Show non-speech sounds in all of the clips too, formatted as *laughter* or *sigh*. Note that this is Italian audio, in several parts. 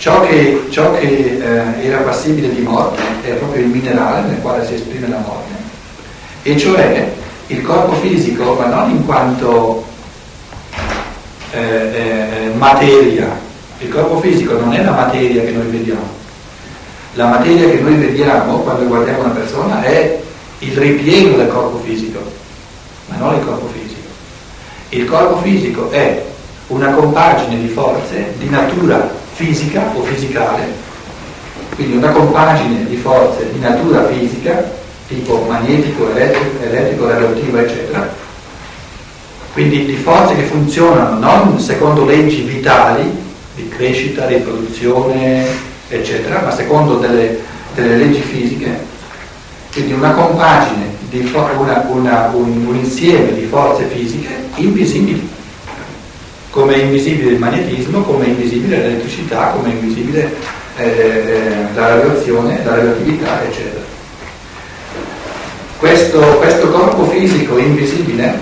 ciò che, ciò che eh, era passibile di morte è proprio il minerale nel quale si esprime la morte, e cioè il corpo fisico, ma non in quanto eh, eh, materia, il corpo fisico non è la materia che noi vediamo, la materia che noi vediamo quando guardiamo una persona è il ripieno del corpo fisico, ma non il corpo fisico. Il corpo fisico è una compagine di forze di natura fisica o fisicale, quindi una compagine di forze di natura fisica, tipo magnetico, elettrico, elettrico radioattivo, eccetera, quindi di forze che funzionano non secondo leggi vitali di crescita, riproduzione, eccetera, ma secondo delle, delle leggi fisiche, quindi una compagine, una, una, un, un insieme di forze fisiche invisibili, come è invisibile il magnetismo, come è invisibile l'elettricità, come è invisibile eh, eh, la radiazione, la radioattività, eccetera. Questo, questo corpo fisico invisibile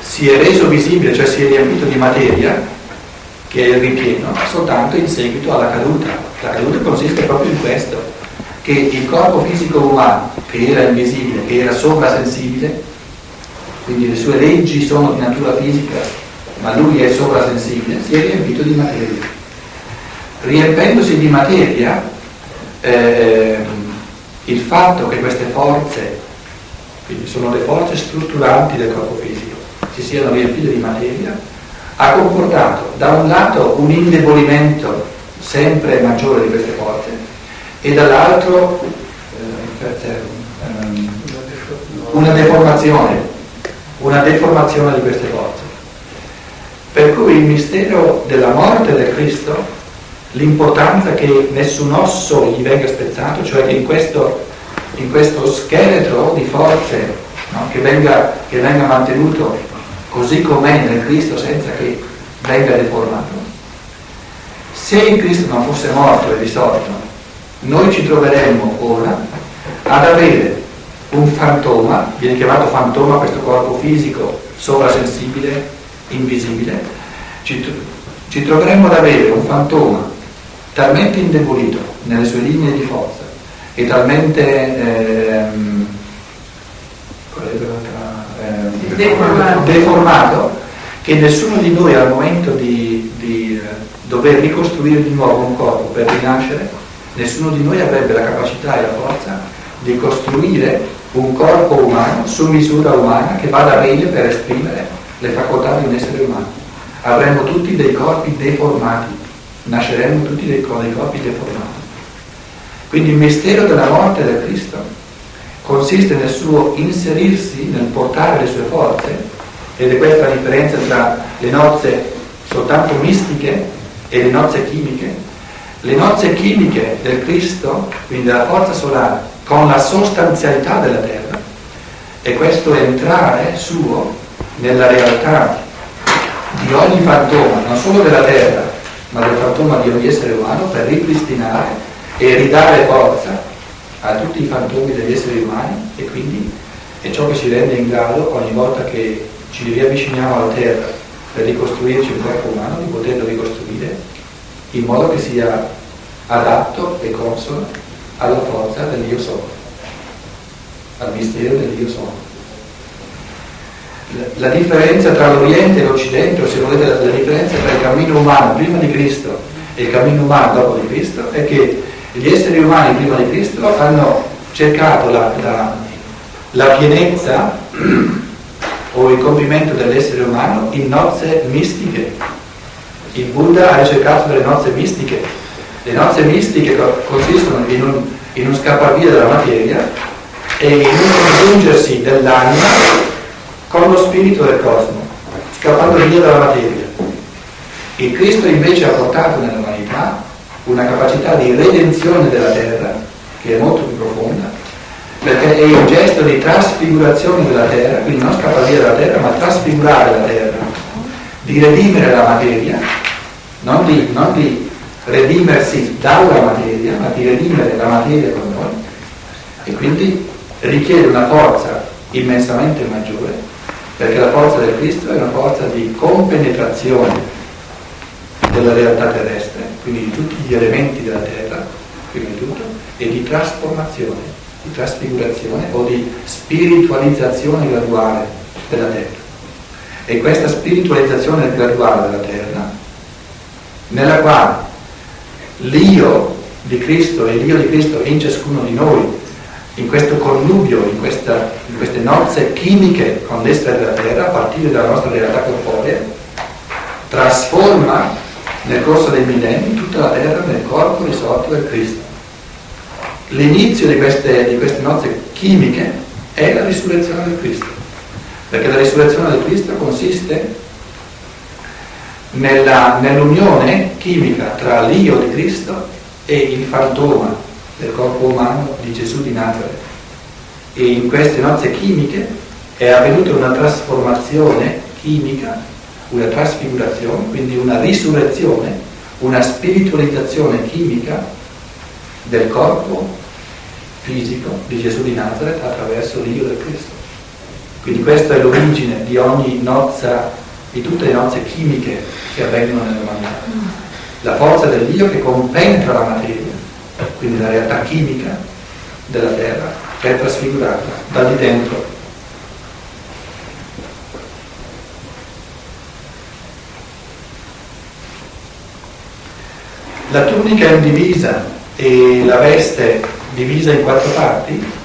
si è reso visibile, cioè si è riempito di materia, che è il ripieno, soltanto in seguito alla caduta. La caduta consiste proprio in questo, che il corpo fisico umano, che era invisibile, che era sovrasensibile, quindi le sue leggi sono di natura fisica, ma lui è sovrasensibile, si è riempito di materia. Riempendosi di materia, eh, il fatto che queste forze, quindi sono le forze strutturanti del corpo fisico, si siano riempite di materia, ha comportato da un lato un indebolimento sempre maggiore di queste forze e dall'altro eh, una deformazione, una deformazione di queste forze. Per cui il mistero della morte del Cristo, l'importanza che nessun osso gli venga spezzato, cioè che in questo, in questo scheletro di forze no, che, venga, che venga mantenuto così com'è nel Cristo senza che venga deformato. Se il Cristo non fosse morto e risorto, noi ci troveremmo ora ad avere un fantoma, viene chiamato fantoma questo corpo fisico sovrasensibile, invisibile, ci, ci troveremmo ad avere un fantoma talmente indebolito nelle sue linee di forza e talmente ehm, deformato. deformato che nessuno di noi al momento di, di eh, dover ricostruire di nuovo un corpo per rinascere, nessuno di noi avrebbe la capacità e la forza di costruire un corpo umano su misura umana che vada bene per esprimere le facoltà di un essere umano. Avremmo tutti dei corpi deformati, nasceremmo tutti dei, dei corpi deformati. Quindi il mistero della morte del Cristo consiste nel suo inserirsi, nel portare le sue forze, ed è questa la differenza tra le nozze soltanto mistiche e le nozze chimiche. Le nozze chimiche del Cristo, quindi della forza solare, con la sostanzialità della terra, e questo entrare suo nella realtà di ogni fantoma, non solo della terra, ma del fantoma di ogni essere umano, per ripristinare e ridare forza a tutti i fantomi degli esseri umani e quindi è ciò che ci rende in grado ogni volta che ci riavviciniamo alla terra per ricostruirci un corpo umano di poterlo ricostruire in modo che sia adatto e consono alla forza dell'io sono, al mistero dell'io sono. La, differenza tra l'Oriente e l'Occidente, o se volete la, la differenza tra il cammino umano prima di Cristo e il cammino umano dopo di Cristo è che gli esseri umani prima di Cristo hanno cercato la, la, la pienezza *clears throat* o il compimento dell'essere umano in nozze mistiche. Il Buddha ha ricercato delle nozze mistiche. Le nozze mistiche consistono in un, in un scappar della materia e in un congiungersi dell'anima con lo spirito del cosmo, scappando via dalla materia. Il Cristo invece ha portato nell'umanità una capacità di redenzione della terra che è molto più profonda, perché è il gesto di trasfigurazione della terra, quindi non scappare via dalla terra, ma trasfigurare la terra, di redimere la materia, non di, non di redimersi dalla materia, ma di redimere la materia con noi, e quindi richiede una forza immensamente maggiore, perché la forza del Cristo è una forza di compenetrazione della realtà terrestre quindi di tutti gli elementi della terra, prima di tutto, e di trasformazione, di trasfigurazione o di spiritualizzazione graduale della terra. E questa spiritualizzazione graduale della terra, nella quale l'io di Cristo e l'io di Cristo in ciascuno di noi in questo connubio, in, questa, in queste nozze chimiche con l'essere della terra, a partire dalla nostra realtà corporea, trasforma nel corso dei millenni tutta la terra nel corpo risorto del Cristo. L'inizio di queste, di queste nozze chimiche è la risurrezione del Cristo, perché la risurrezione del Cristo consiste nella, nell'unione chimica tra l'io di Cristo e il fantoma del corpo umano di Gesù di Nazareth. E in queste nozze chimiche è avvenuta una trasformazione chimica, una trasfigurazione, quindi una risurrezione, una spiritualizzazione chimica del corpo fisico di Gesù di Nazareth attraverso l'io del Cristo. Quindi questa è l'origine di ogni nozza, di tutte le nozze chimiche che avvengono nell'umanità. La forza dell'io che compenetra la materia quindi la realtà chimica della Terra, è trasfigurata da di dentro. La tunica è indivisa e la veste divisa in quattro parti.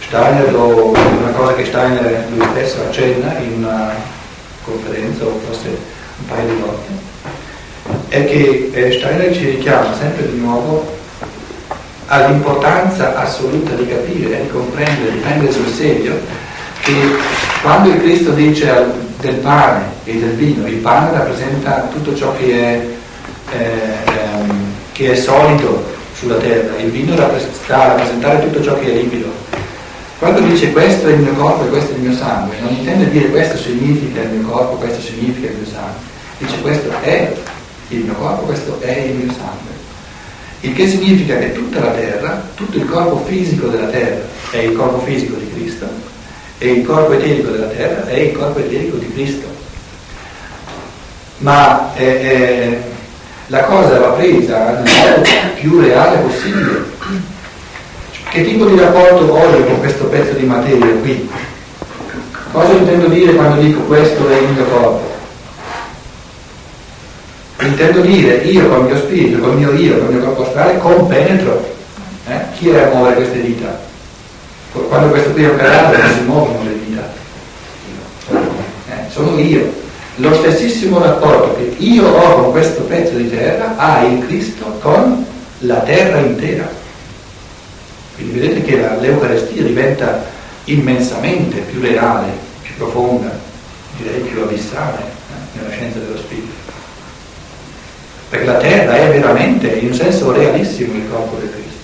Steiner lo, una cosa che Steiner lui stesso accenna in una conferenza o forse un paio di volte, è che eh, Steiner ci richiama sempre di nuovo all'importanza assoluta di capire di comprendere, di prendere sul serio che quando il Cristo dice del pane e del vino, il pane rappresenta tutto ciò che è, eh, ehm, che è solido sulla terra, il vino sta a rappresentare tutto ciò che è liquido. Quando dice questo è il mio corpo e questo è il mio sangue, non intende dire questo significa il mio corpo, questo significa il mio sangue, dice questo è il mio corpo, questo è il mio sangue. Il che significa che tutta la terra, tutto il corpo fisico della terra è il corpo fisico di Cristo e il corpo eterico della terra è il corpo eterico di Cristo. Ma eh, eh, la cosa va presa nel modo più reale possibile. Che tipo di rapporto voglio con questo pezzo di materia qui? Cosa intendo dire quando dico questo è il mio corpo? Intendo dire, io col mio spirito, col mio io, col mio corpo astrale, compenetro. Eh? Chi è a muovere queste dita? Quando questo qui è cadavere non si muovono le dita. Eh? Sono io. Lo stessissimo rapporto che io ho con questo pezzo di terra ha il Cristo con la terra intera. Quindi vedete che la, l'Eucarestia diventa immensamente più reale, più profonda, direi più abissale eh, nella scienza dello Spirito perché la terra è veramente in un senso realissimo il corpo di Cristo.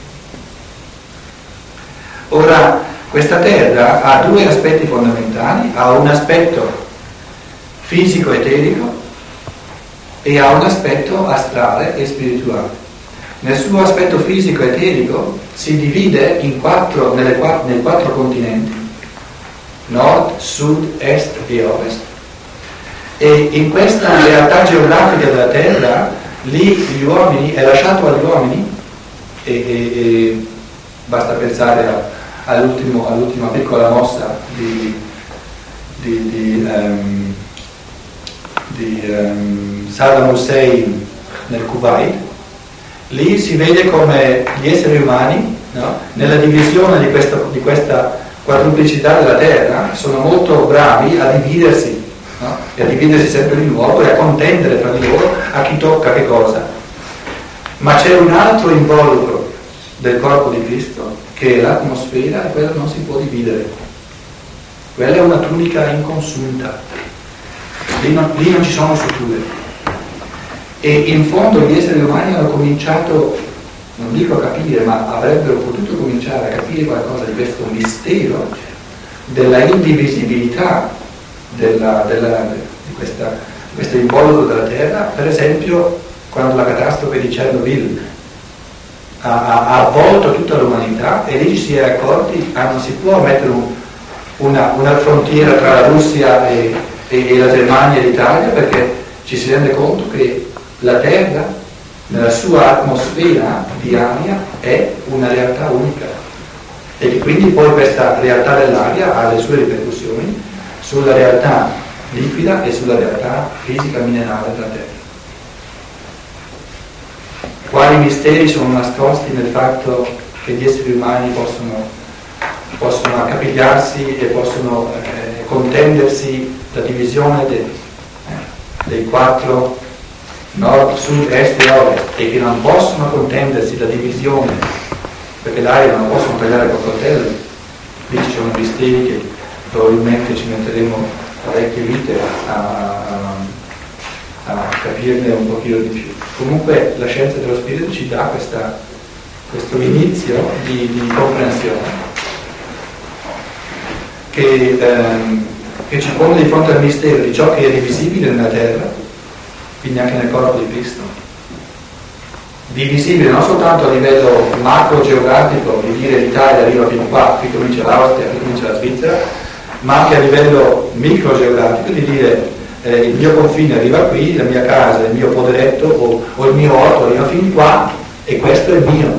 Ora, questa terra ha due aspetti fondamentali, ha un aspetto fisico eterico e ha un aspetto astrale e spirituale. Nel suo aspetto fisico eterico si divide quattro, nelle, nei quattro continenti, nord, sud, est e ovest, e in questa realtà geografica della terra lì gli uomini, è lasciato agli uomini e, e, e basta pensare a, all'ultima piccola mossa di, di, di, um, di um, Saddam Hussein nel Kuwait, lì si vede come gli esseri umani no, nella divisione di questa, di questa quadruplicità della terra sono molto bravi a dividersi? E a dividersi sempre di nuovo e a contendere tra di loro a chi tocca che cosa. Ma c'è un altro involucro del corpo di Cristo che è l'atmosfera e quella non si può dividere. Quella è una tunica inconsulta, lì non, lì non ci sono strutture. E in fondo gli esseri umani hanno cominciato, non dico a capire, ma avrebbero potuto cominciare a capire qualcosa di questo mistero della indivisibilità della, della, di, questa, questo involucro della Terra, per esempio quando la catastrofe di Chernobyl ha, avvolto tutta l'umanità e lì ci si è accorti, ah, non si può mettere un, una, una, frontiera tra la Russia e, e, e la Germania e l'Italia perché ci si rende conto che la Terra nella sua atmosfera di aria è una realtà unica e quindi poi questa realtà dell'aria ha le sue ripercussioni sulla realtà liquida e sulla realtà fisica minerale della Terra. Quali misteri sono nascosti nel fatto che gli esseri umani possono, possono accapigliarsi e possono eh, contendersi la divisione de, eh, dei quattro nord, sud, est e ovest e che non possono contendersi la divisione perché l'aria non la possono tagliare col coltello lì ci sono misteri che probabilmente ci metteremo parecchie vite a, a, capirne un pochino di più comunque la scienza dello spirito ci dà questa, questo inizio di, di comprensione che, ehm, che ci pone di fronte al mistero di ciò che è divisibile nella terra quindi anche nel corpo di Cristo. Divisibile non soltanto a livello macro geografico, di dire l'Italia arriva fino qua, qui comincia l'Austria, qui comincia la Svizzera, ma anche a livello micro geografico, di dire eh, il mio confine arriva qui, la mia casa, il mio poderetto o, o il mio orto arriva fin qua e questo è mio.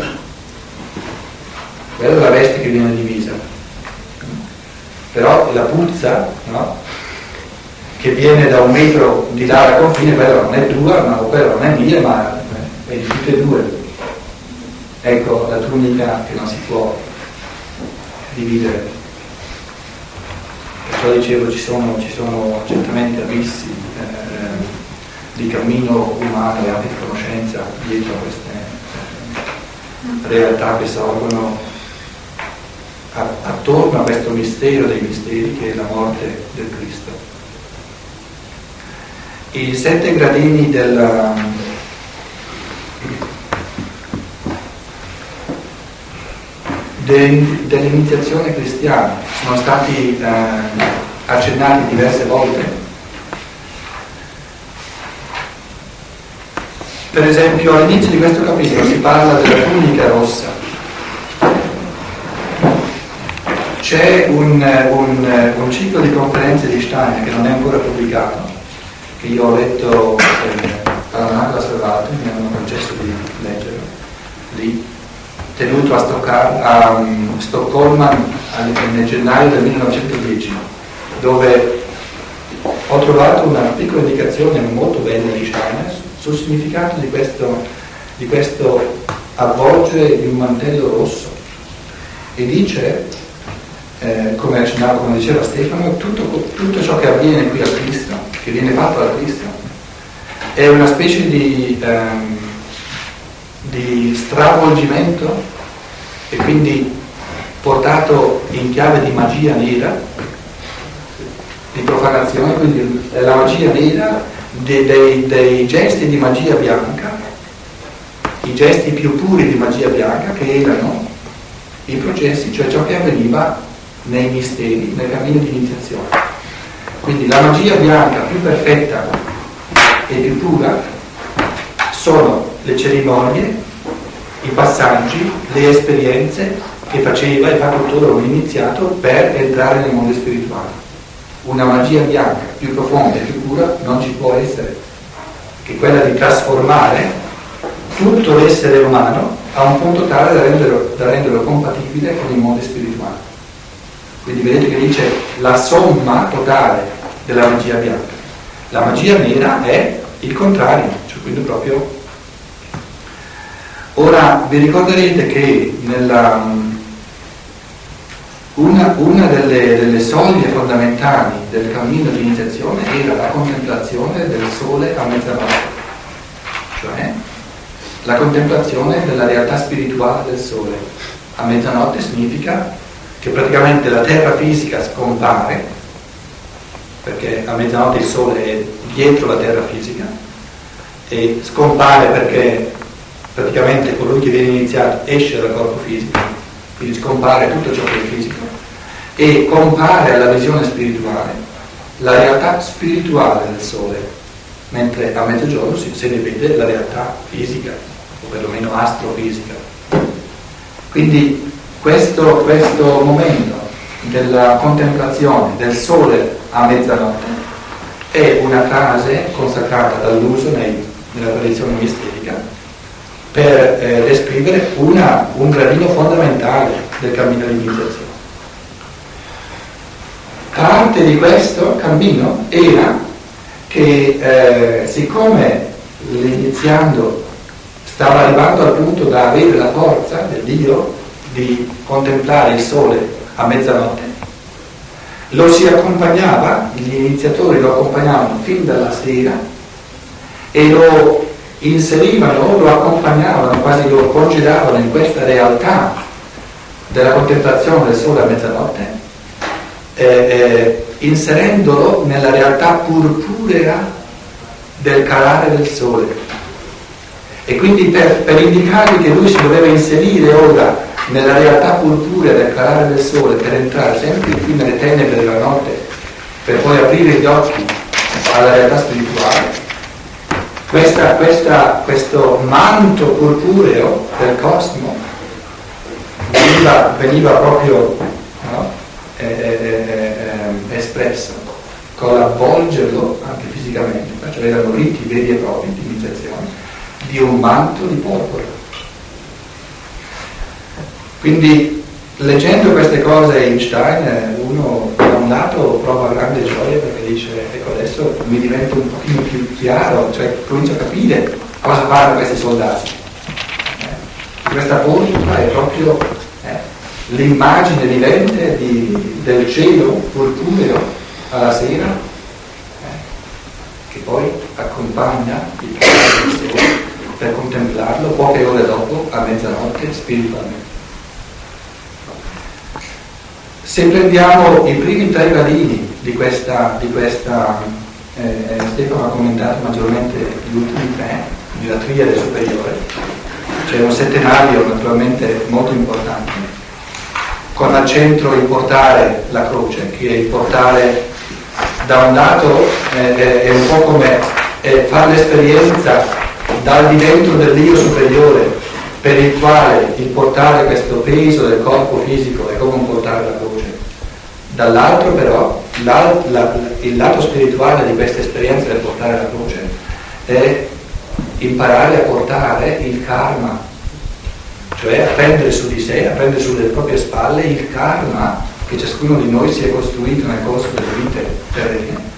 Quella è la veste che viene divisa. Però la puzza, no? che viene da un metro di là al confine, quella non è tua, ma quella non è mia, ma è di tutte e due. Ecco la tunica che non si può dividere. Perciò dicevo ci sono, ci sono certamente abissi eh, di cammino umano e anche di conoscenza dietro a queste eh, realtà che sorgono attorno a questo mistero dei misteri che è la morte del Cristo. I sette gradini della, dell'iniziazione cristiana sono stati eh, accennati diverse volte. Per esempio all'inizio di questo capitolo si parla della tunica rossa. C'è un, un, un ciclo di conferenze di Steiner che non è ancora pubblicato, che io ho letto eh, alla Salvato, mi hanno concesso di leggerlo lì, tenuto a, Stockholm, a um, Stoccolma nel gennaio del 1910, dove ho trovato una piccola indicazione molto bella di Steiner sul significato di questo, di questo avvolgere di un mantello rosso. E dice eh, come accennavo, come diceva Stefano, tutto, tutto, ciò che avviene qui a Cristo, che viene fatto da Cristo, è una specie di, ehm, di stravolgimento e quindi portato in chiave di magia nera, di profanazione, quindi la magia nera dei, dei, dei gesti di magia bianca, i gesti più puri di magia bianca che erano i processi, cioè ciò che avveniva nei misteri, nel cammino di iniziazione. Quindi la magia bianca più perfetta e più pura sono le cerimonie, i passaggi, le esperienze che faceva e fa tuttora un iniziato per entrare nel mondo spirituale. Una magia bianca più profonda e più pura non ci può essere, che quella di trasformare tutto l'essere umano a un punto tale da renderlo, da renderlo compatibile con il mondo spirituale. Quindi vedete che dice la somma totale della magia bianca. La magia nera è il contrario, cioè quindi proprio... Ora vi ricorderete che nella, una, una delle, delle, soglie fondamentali del cammino di iniziazione era la contemplazione del sole a mezzanotte, cioè la contemplazione della realtà spirituale del sole. A mezzanotte significa che praticamente la terra fisica scompare, perché a mezzanotte il sole è dietro la terra fisica, e scompare perché praticamente colui che viene iniziato esce dal corpo fisico, quindi scompare tutto ciò che è fisico, e compare alla visione spirituale la realtà spirituale del sole, mentre a mezzogiorno si, se ne vede la realtà fisica, o perlomeno astrofisica. Quindi questo, questo momento della contemplazione del sole a mezzanotte è una frase consacrata dall'uso nei, nella tradizione misterica per eh, descrivere una, un gradino fondamentale del cammino di iniziazione. Parte di questo cammino era che eh, siccome l'iniziando stava arrivando al punto da avere la forza del Dio di contemplare il sole a mezzanotte, lo si accompagnava, gli iniziatori lo accompagnavano fin dalla sera e lo inserivano, lo accompagnavano, quasi lo congedavano in questa realtà della contemplazione del sole a mezzanotte, eh, eh, inserendolo nella realtà purpurea del calare del sole. E quindi per, per indicargli che lui si doveva inserire ora nella realtà purpurea del calare del sole per entrare sempre più nelle tenebre della notte, per poi aprire gli occhi alla realtà spirituale, questa, questa, questo manto purpureo del cosmo veniva, veniva proprio no? eh, eh, eh, eh espresso con l'avvolgerlo anche fisicamente, cioè erano riti veri e propri di iniziazione, di un manto di porpora. Quindi leggendo queste cose Einstein uno da un lato prova grande gioia perché dice ecco adesso mi diventa un pochino più chiaro, cioè comincio a capire cosa fanno questi soldati. Eh, questa porta è proprio eh, l'immagine vivente di, del cielo purpureo alla sera eh, che poi accompagna il sole per contemplarlo poche ore dopo a mezzanotte spiritualmente. Se prendiamo i primi tre gradini di questa, di questa eh, Stefano ha commentato maggiormente gli ultimi tre, una triade superiore, c'è un settenario naturalmente molto importante, con al centro il portare la croce, che è il portare da un lato eh, è un po' come eh, fare l'esperienza dal di dentro dell'io superiore per il quale il portare questo peso del corpo fisico è come un portare la croce. Dall'altro però la, la, il lato spirituale di questa esperienza del portare la croce è imparare a portare il karma, cioè a prendere su di sé, a prendere sulle proprie spalle il karma che ciascuno di noi si è costruito nel corso delle vite terrene